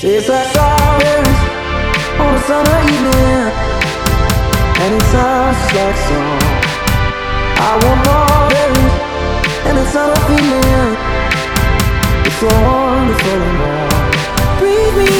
Tastes like flowers on a summer evening, and it sounds like song. I want more berries and it's not a feeling. It's so wonderful and warm. Breathe me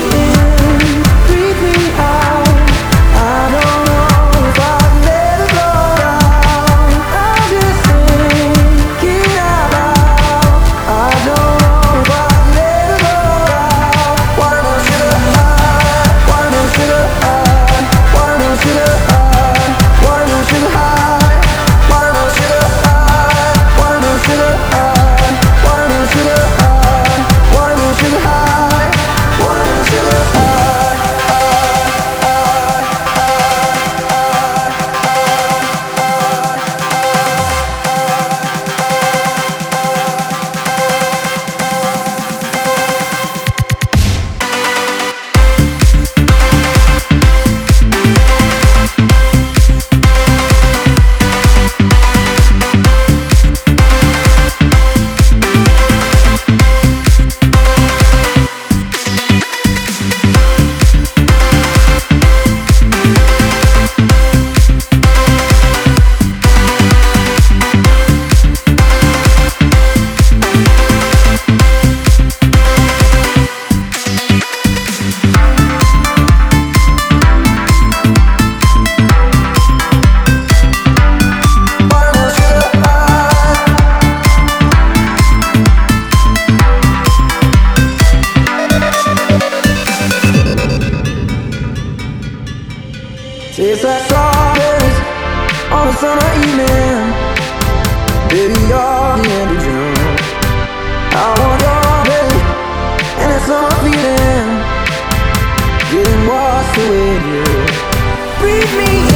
lost with you. Breathe me in.